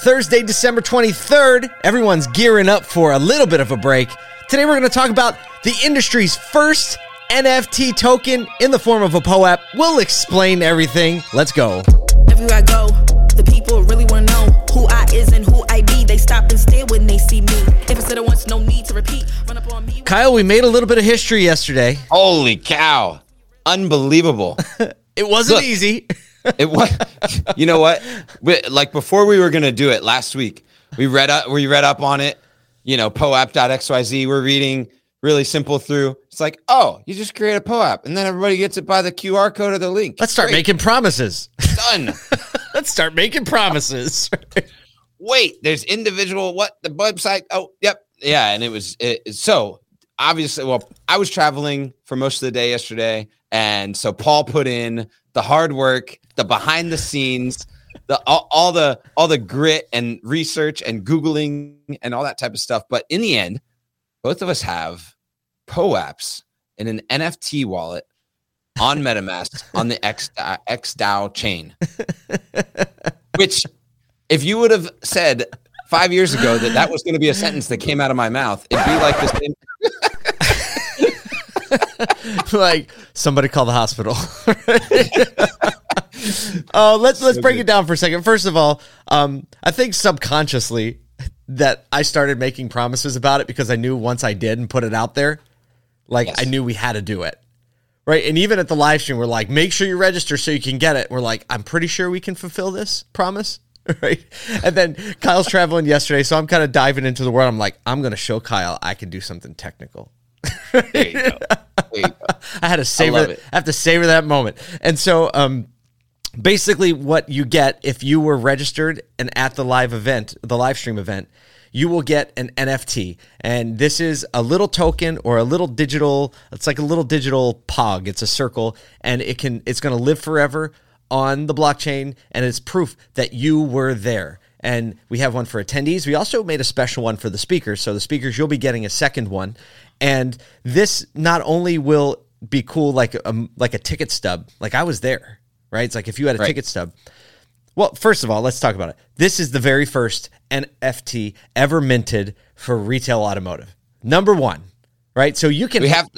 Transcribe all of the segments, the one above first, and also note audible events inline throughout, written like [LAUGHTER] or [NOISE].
Thursday, December 23rd. Everyone's gearing up for a little bit of a break. Today, we're going to talk about the industry's first NFT token in the form of a POAP. We'll explain everything. Let's go. Everywhere I go, the people really want to know who I is and who I be. They stop and stare when they see me. If I said it once, no need to repeat. Run up on me. Kyle, we made a little bit of history yesterday. Holy cow. Unbelievable. [LAUGHS] It wasn't Look. easy. It was you know what? We, like before we were going to do it last week, we read up we read up on it, you know, poap.xyz, we're reading really simple through. It's like, "Oh, you just create a poapp and then everybody gets it by the QR code or the link." Let's start Great. making promises. done. [LAUGHS] Let's start making promises. [LAUGHS] Wait, there's individual what the website? Oh, yep. Yeah, and it was it, so obviously well, I was traveling for most of the day yesterday and so Paul put in the hard work, the behind the scenes, the all, all the all the grit and research and googling and all that type of stuff, but in the end, both of us have POAPs in an NFT wallet on MetaMask [LAUGHS] on the X xDai chain. Which, if you would have said five years ago that that was going to be a sentence that came out of my mouth, it'd be like the same. [LAUGHS] like somebody call the hospital. [LAUGHS] uh, let's let's break it down for a second. First of all, um, I think subconsciously that I started making promises about it because I knew once I did and put it out there, like Yes. I knew we had to do it. Right. And even at the live stream, we're like, make sure you register so you can get it. We're like, I'm pretty sure we can fulfill this promise. [LAUGHS] Right. And then Kyle's traveling yesterday. So I'm kind of diving into the world. I'm like, I'm going to show Kyle I can do something technical. There you go. There you go. [LAUGHS] I had to savor. it. I have to savor that moment. And so, um, basically, what you get if you were registered and at the live event, the live stream event, you will get an NFT, and this is a little token or a little digital. It's like a little digital pog. It's a circle, and it can. It's going to live forever on the blockchain, and it's proof that you were there and we have one for attendees. We also made a special one for the speakers. So the speakers, you'll be getting a second one, and this not only will be cool like a like a ticket stub, like I was there, right? It's like if you had a Right. ticket stub. Well, first of all, let's talk about it. This is the very first NFT ever minted for retail automotive. Number one, right? So you can We have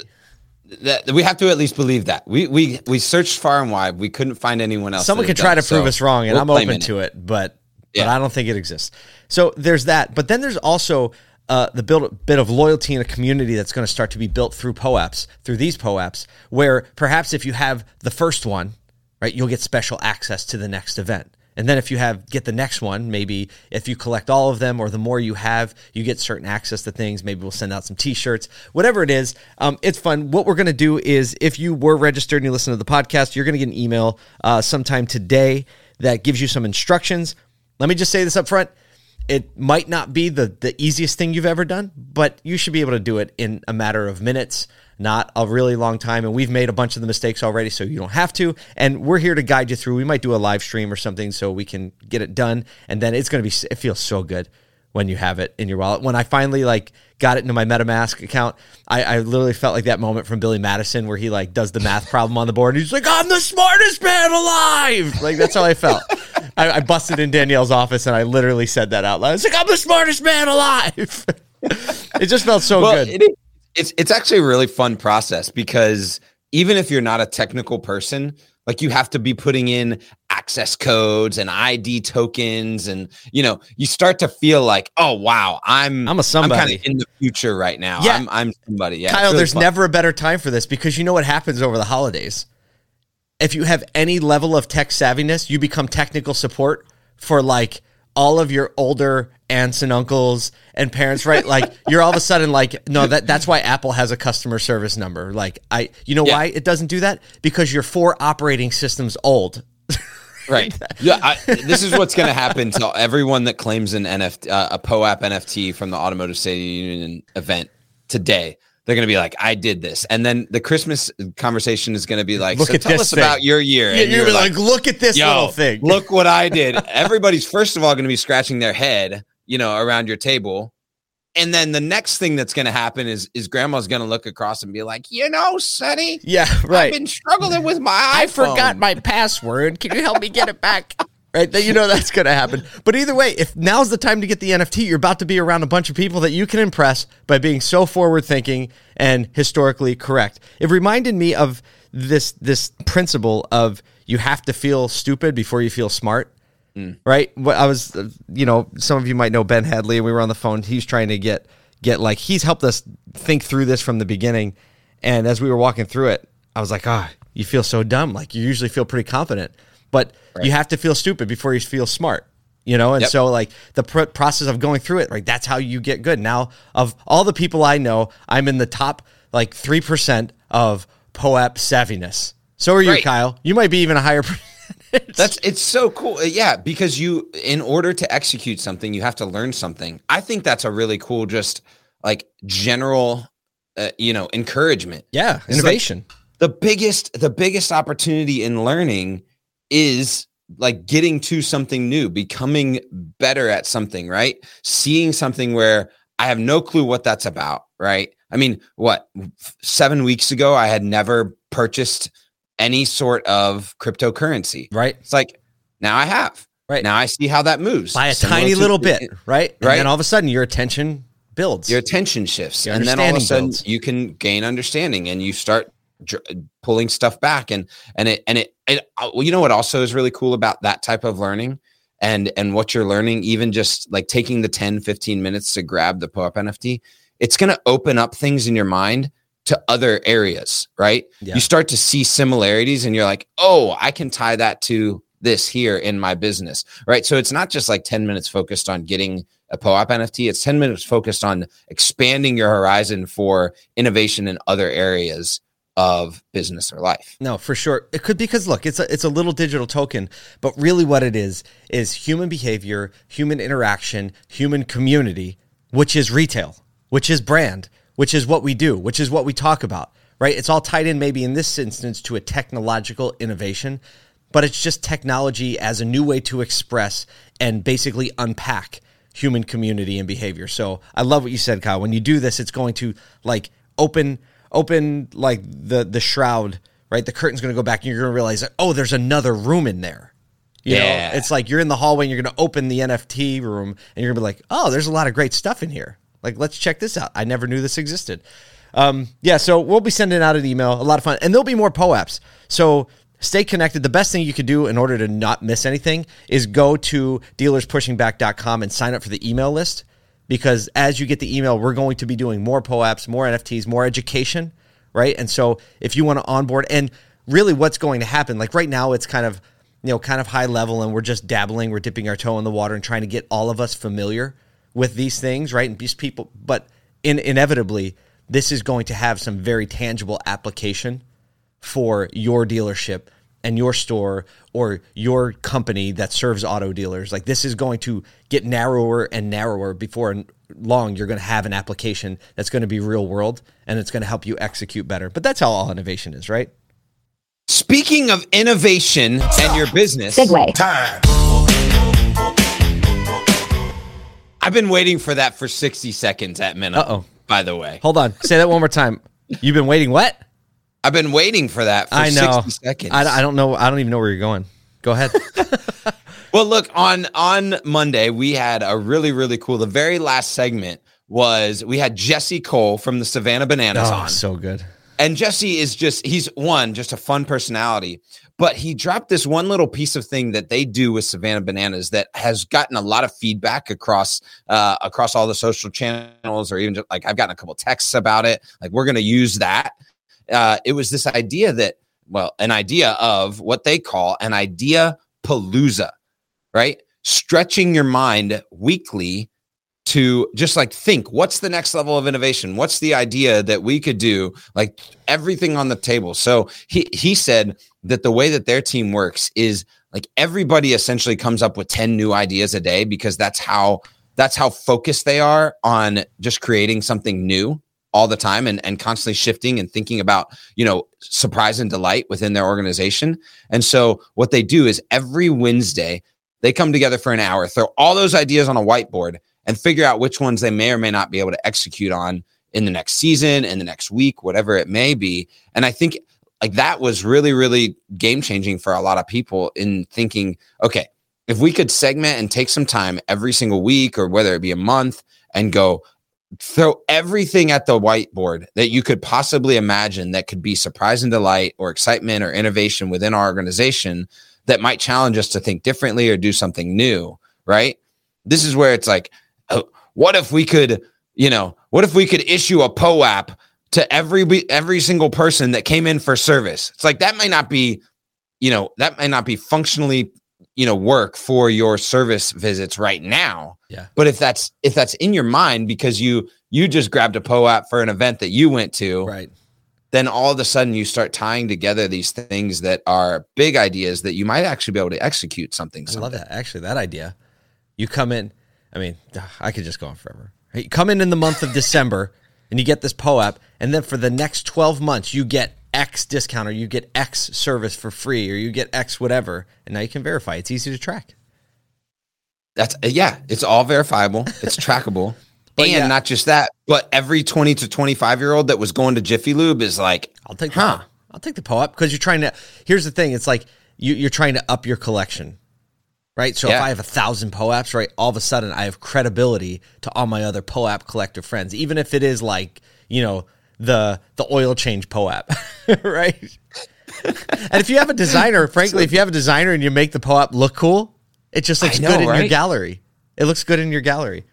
that. We have to at least believe that. We we we searched far and wide. We couldn't find anyone else. Someone could try done to prove so us wrong, and I'm open claiming to it, but but Yeah. I don't think it exists. So there's that. But then there's also uh, the build, bit of loyalty in a community that's going to start to be built through POAPs, through these POAPs, where perhaps if you have the first one, right, you'll get special access to the next event. And then if you have get the next one, maybe if you collect all of them or the more you have, you get certain access to things. Maybe we'll send out some t-shirts, whatever it is. Um, it's fun. What we're going to do is if you were registered and you listen to the podcast, you're going to get an email uh, sometime today that gives you some instructions. Let me just say this up front. It might not be the, the easiest thing you've ever done, but you should be able to do it in a matter of minutes, not a really long time. And we've made a bunch of the mistakes already, so you don't have to. And we're here to guide you through. We might do a live stream or something so we can get it done. And then it's going to be, it feels so good when you have it in your wallet. When I finally like got it into my MetaMask account, I, I literally felt like that moment from Billy Madison where he like does the math problem on the board and he's like, I'm the smartest man alive. Like that's how I felt. I, I busted in Danielle's office and I literally said that out loud. It's like, I'm the smartest man alive. [LAUGHS] it just felt so well, good. it is, it's it's actually a really fun process because even if you're not a technical person, like you have to be putting in access codes and ID tokens, and you know, you start to feel like, oh wow, I'm I'm a somebody. I'm kind of in the future right now. Yeah. I'm I'm somebody. Yeah, Kyle, really there's fun. never a better time for this because you know what happens over the holidays. If you have any level of tech savviness, you become technical support for like all of your older aunts and uncles and parents, right? [LAUGHS] Like you're all of a sudden like, no, that that's why Apple has a customer service number. Like I, you know Yeah. why it doesn't do that? Because you're four operating systems old. [LAUGHS] Right. Yeah. I, this is what's going to happen to everyone that claims an NFT, uh, a POAP NFT from the Automotive State Union event today. They're going to be like, I did this. And then the Christmas conversation is going to be like, Look so at tell us thing." about your year. Yeah, And you're you're like, look at this little thing. look what I did. [LAUGHS] Everybody's first of all going to be scratching their head, you know, around your table. And then the next thing that's going to happen is is grandma's going to look across and be like, you know, Sonny, yeah, right. I've been struggling with my I forgot my password. Can you help me get it back? [LAUGHS] right? That you know that's going to happen. But either way, if now's the time to get the NFT, you're about to be around a bunch of people that you can impress by being so forward thinking and historically correct. It reminded me of this this principle of you have to feel stupid before you feel smart. Right? What I was uh, you know, some of you might know Ben Hadley and we were on the phone. He's trying to get get like he's helped us think through this from the beginning. And as we were walking through it, I was like, "Ah, you feel so dumb. Like you usually feel pretty confident, but you have to feel stupid before you feel smart." You know, and Yep. so like the pr- process of going through it, right? That's how you get good. Now, of all the people I know, I'm in the top like three percent of POAP savviness. So are you, Right. Kyle. You might be even a higher. [LAUGHS] percentage. That's it's so cool. Uh, Yeah, because you in order to execute something, you have to learn something. I think that's a really cool just like general uh, you know, encouragement. yeah, like- innovation. The biggest the biggest opportunity in learning is like getting to something new, becoming better at something, right? Seeing something where I have no clue what that's about, right? I mean, what, 7 weeks ago I had never purchased any sort of cryptocurrency. right, It's like now I have. Right. Now I see how that moves. by a Similar tiny to- little bit, right? And Right. And all of a sudden, your attention builds. Your attention shifts, Your and then all of a sudden builds. you can gain understanding, and you start dr- pulling stuff back, and and it and it, it uh, well, you know what also is really cool about that type of learning, and and what you're learning, even just like taking the 10, 15 minutes to grab the POAP NFT, it's going to open up things in your mind to other areas, right? Yeah. You start to see similarities, and you're like, oh, I can tie that to this here in my business, right? So it's not just like 10 minutes focused on getting a POAP NFT. It's 10 minutes focused on expanding your horizon for innovation in other areas of business or life. No, for sure. It could because look, it's a it's a little digital token, but really what it is is human behavior, human interaction, human community, which is retail, which is brand, which is what we do, which is what we talk about, right? It's all tied in maybe in this instance to a technological innovation, but it's just technology as a new way to express and basically unpack human community and behavior. So I love what you said, Kyle. When you do this, it's going to like open open like the the shroud, right? The curtain's to go back, and you're to realize that oh, there's another room in there. You Yeah. know, it's like you're in the hallway, and you're to open the NFT room, and you're to be like, oh, there's a lot of great stuff in here. Like, let's check this out. I never knew this existed. Um, yeah, so we'll be sending out an email, a lot of fun, and there'll be more POAPs. So stay connected. The best thing you could do in order to not miss anything is go to dealerspushingback.com and sign up for the email list because as you get the email, we're going to be doing more POAPs, more NFTs, more education, right? And so if you want to onboard, and really what's going to happen, like right now, it's kind of you know kind of high level, and we're just dabbling, we're dipping our toe in the water and trying to get all of us familiar with these things, right? And these people, but in, inevitably, this is going to have some very tangible application for your dealership and your store or your company that serves auto dealers. Like this is going to get narrower and narrower before long you're going to have an application that's going to be real world and it's going to help you execute better. But that's how all innovation is, right? Speaking of innovation and your business, Segue. I've been waiting for that for 60 seconds at minute. Uh-oh. By the way, Hold on. Say that one more time. You've been waiting what? I've been waiting for that for I know. 60 seconds. I, I don't know. I don't even know where you're going. Go ahead. [LAUGHS] [LAUGHS] Well, look on on Monday we had a really really cool. The very last segment was we had Jesse Cole from the Savannah Bananas oh, on, so good. and Jesse is just he's one just a fun personality, but he dropped this one little piece of thing that they do with Savannah Bananas that has gotten a lot of feedback across uh, across all the social channels, or even just, like I've gotten a couple texts about it. Like we're going to use that. Uh, it was this idea that well, an idea of what they call an idea palooza right? Stretching your mind weekly to just like think what's the next level of innovation? What's the idea that we could do? Like everything on the table. So he he said that the way that their team works is like everybody essentially comes up with 10 new ideas a day because that's how that's how focused they are on just creating something new all the time and, and constantly shifting and thinking about you know surprise and delight within their organization and so what they do is every wednesday they come together for an hour, throw all those ideas on a whiteboard, and figure out which ones they may or may not be able to execute on in the next season, in the next week, whatever it may be. And I think like that was really, really game changing for a lot of people in thinking, okay, if we could segment and take some time every single week or whether it be a month and go throw everything at the whiteboard that you could possibly imagine that could be surprise and delight or excitement or innovation within our organization that might challenge us to think differently or do something new, right? This is where it's like, oh, what if we could, you know, what if we could issue a POAP to every every single person that came in for service? It's like that might not be, you know, that might not be functionally you know work for your service visits right now Yeah. but if that's if that's in your mind because you you just grabbed a POAP for an event that you went to Right. then all of a sudden you start tying together these things that are big ideas that you might actually be able to execute something I love that. Actually, that idea. You come in. I mean, I could just go on forever. You come in in the month of December, and you get this POAP, and then for the next twelve months, you get X discount, or you get X service for free, or you get X whatever, and now you can verify. It's easy to track. That's uh, yeah, it's all verifiable, it's trackable. [LAUGHS] But and yeah. not just that, but every 20 to 25 year old that was going to Jiffy Lube is like, I'll take the Huh. POAP. I'll take the POAP because you're trying to. Here's the thing: it's like you, you're trying to up your collection, right? So if I have a thousand POAPs, right, all of a sudden I have credibility to all my other POAP collector friends, even if it is like you know the the oil change POAP, [LAUGHS] right? and if you have a designer, frankly, if you have a designer and you make the POAP look cool, it just looks know, good in your gallery. It looks good in your gallery.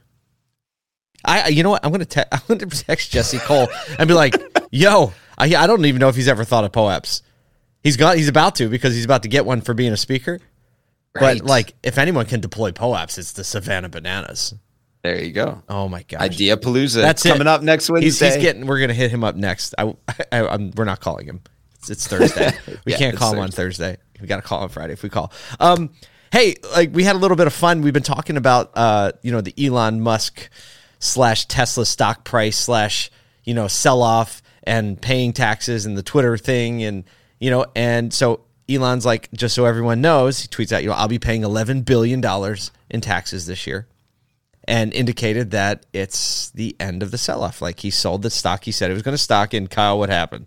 I, I- you know what? I'm gonna te- [LAUGHS] I'm gonna text Jesse Cole and be like, "Yo, I, I don't even know if he's ever thought of POAPs. He's got he's about to because he's about to get one for being a speaker. Right. But like, if anyone can deploy POAPs, it's the Savannah Bananas. There you go. Oh my god. Idea Palooza. That's it. coming up next He's, Wednesday. he's getting. We're gonna hit him up next. I, I, we're not calling him. It's, it's Thursday. [LAUGHS] We Yeah, can't call him on Thursday. We got to call on Friday if we call. Um, hey, like we had a little bit of fun. We've been talking about, uh, you know, the Elon Musk slash Tesla stock price slash, you know, sell off and paying taxes and the Twitter thing and you know, and so Elon's like, just so everyone knows, he tweets out, you know, I'll be paying eleven billion dollars in taxes this year and indicated that it's the end of the sell off. Like he sold the stock he said it was going to stock. And Kyle, what happened?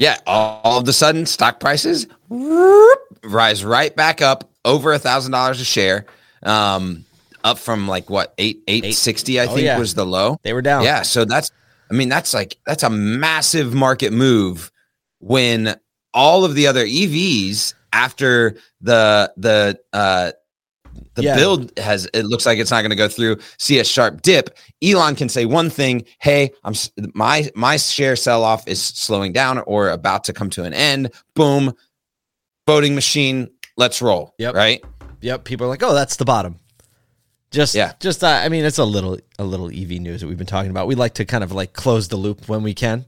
Yeah, all, all of a sudden, stock prices whoop, rise right back up over a thousand dollars a share, um, up from like what eight eight sixty, I Oh, think yeah. was the low. They were down. Yeah, so that's, I mean, that's like that's a massive market move when all of the other EVs after the the uh the Yeah. build has it looks like it's not going to go through see a sharp dip elon can say one thing hey i'm my my share sell off is slowing down or about to come to an end boom voting machine let's roll Yep. right Yep. People are like, oh, that's the bottom. Just, Yeah. just. Uh, I mean, it's a little, a little EV news that we've been talking about. We like to kind of like close the loop when we can.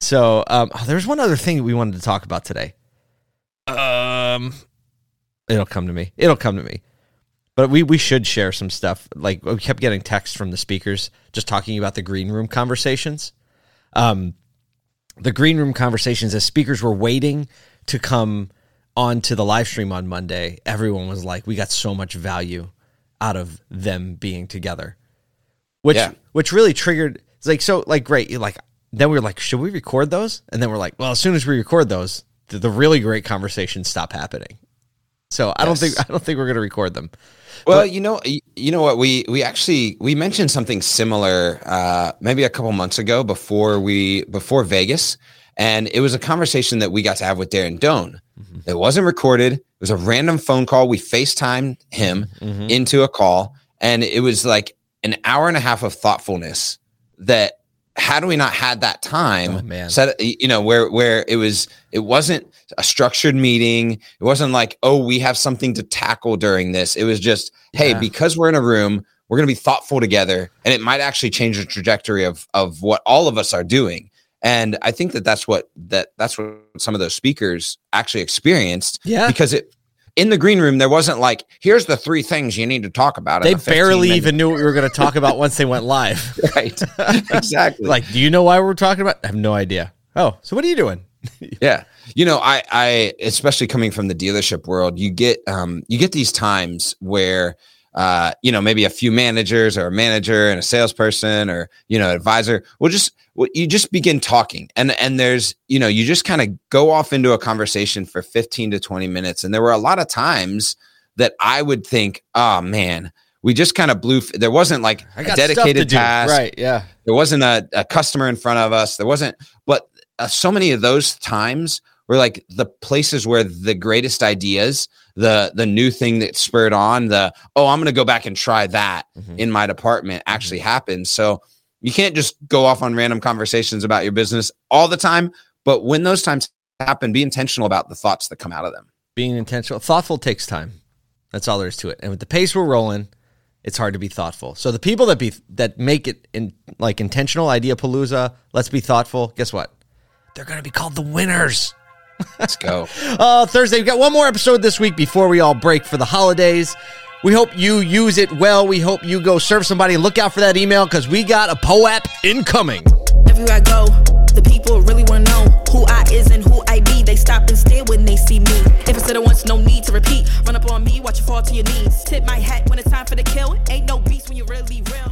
So, um, oh, there's one other thing we wanted to talk about today. Um, it'll come to me. It'll come to me. But we we should share some stuff. Like we kept getting texts from the speakers just talking about the green room conversations. Um, the green room conversations as speakers were waiting to come onto the live stream on Monday. Everyone was like, "We got so much value out of them being together," which Yeah. which really triggered. It's like so like great. You're like then we were like, should we record those? And then we're like, well, as soon as we record those, the, the really great conversations stop happening. So I don't think [LAUGHS] I don't think we're gonna record them. Well, you know, you know what we we actually we mentioned something similar uh, maybe a couple months ago before we before Vegas, and it was a conversation that we got to have with Darren Doan. It wasn't recorded. It was a random phone call. We FaceTimed him into a call, and it was like an hour and a half of thoughtfulness. That had we not had that time, Oh, man. set you know where where it was it wasn't a structured meeting it wasn't like oh we have something to tackle during this it was just hey Yeah. because we're in a room we're going to be thoughtful together and it might actually change the trajectory of of what all of us are doing and i think that that's what that that's what some of those speakers actually experienced Yeah. because it in the green room there wasn't like here's the three things you need to talk about They the barely minutes." even knew what we were going [LAUGHS] to talk about once they went live. [LAUGHS] right exactly like, do you know why we're talking about? I have no idea. Oh, so what are you doing? [LAUGHS] Yeah. You know, I I especially coming from the dealership world, you get um you get these times where uh you know maybe a few managers or a manager and a salesperson or you know advisor We'll just you just begin talking and and there's you know you just kind of go off into a conversation for 15 to 20 minutes and there were a lot of times that I would think, oh man, we just kind of blew. f- There wasn't like a dedicated task. Right. Yeah. There wasn't a, a customer in front of us. There wasn't, but uh, so many of those times were like the places where the greatest ideas, the the new thing that spurred on, the oh, I'm going to go back and try that Mhm. in my department actually happens. So you can't just go off on random conversations about your business all the time. But when those times happen, be intentional about the thoughts that come out of them. Being intentional, thoughtful takes time. That's all there is to it. And with the pace we're rolling, it's hard to be thoughtful. So the people that be that make it in like intentional idea palooza, let's be thoughtful. Guess what? They're going to be called the winners. Let's go. [LAUGHS] Uh, Thursday, we've got one more episode this week before we all break for the holidays. We hope you use it well. We hope you go serve somebody. Look out for that email because we got a POAP incoming. Everywhere I go, the people really wanna know who I is and who I be. They stop and stare when they see me. If I said it once, no need to repeat. Run up on me, watch you fall to your knees. Tip my hat when it's time for the kill. Ain't no beast when you're really real.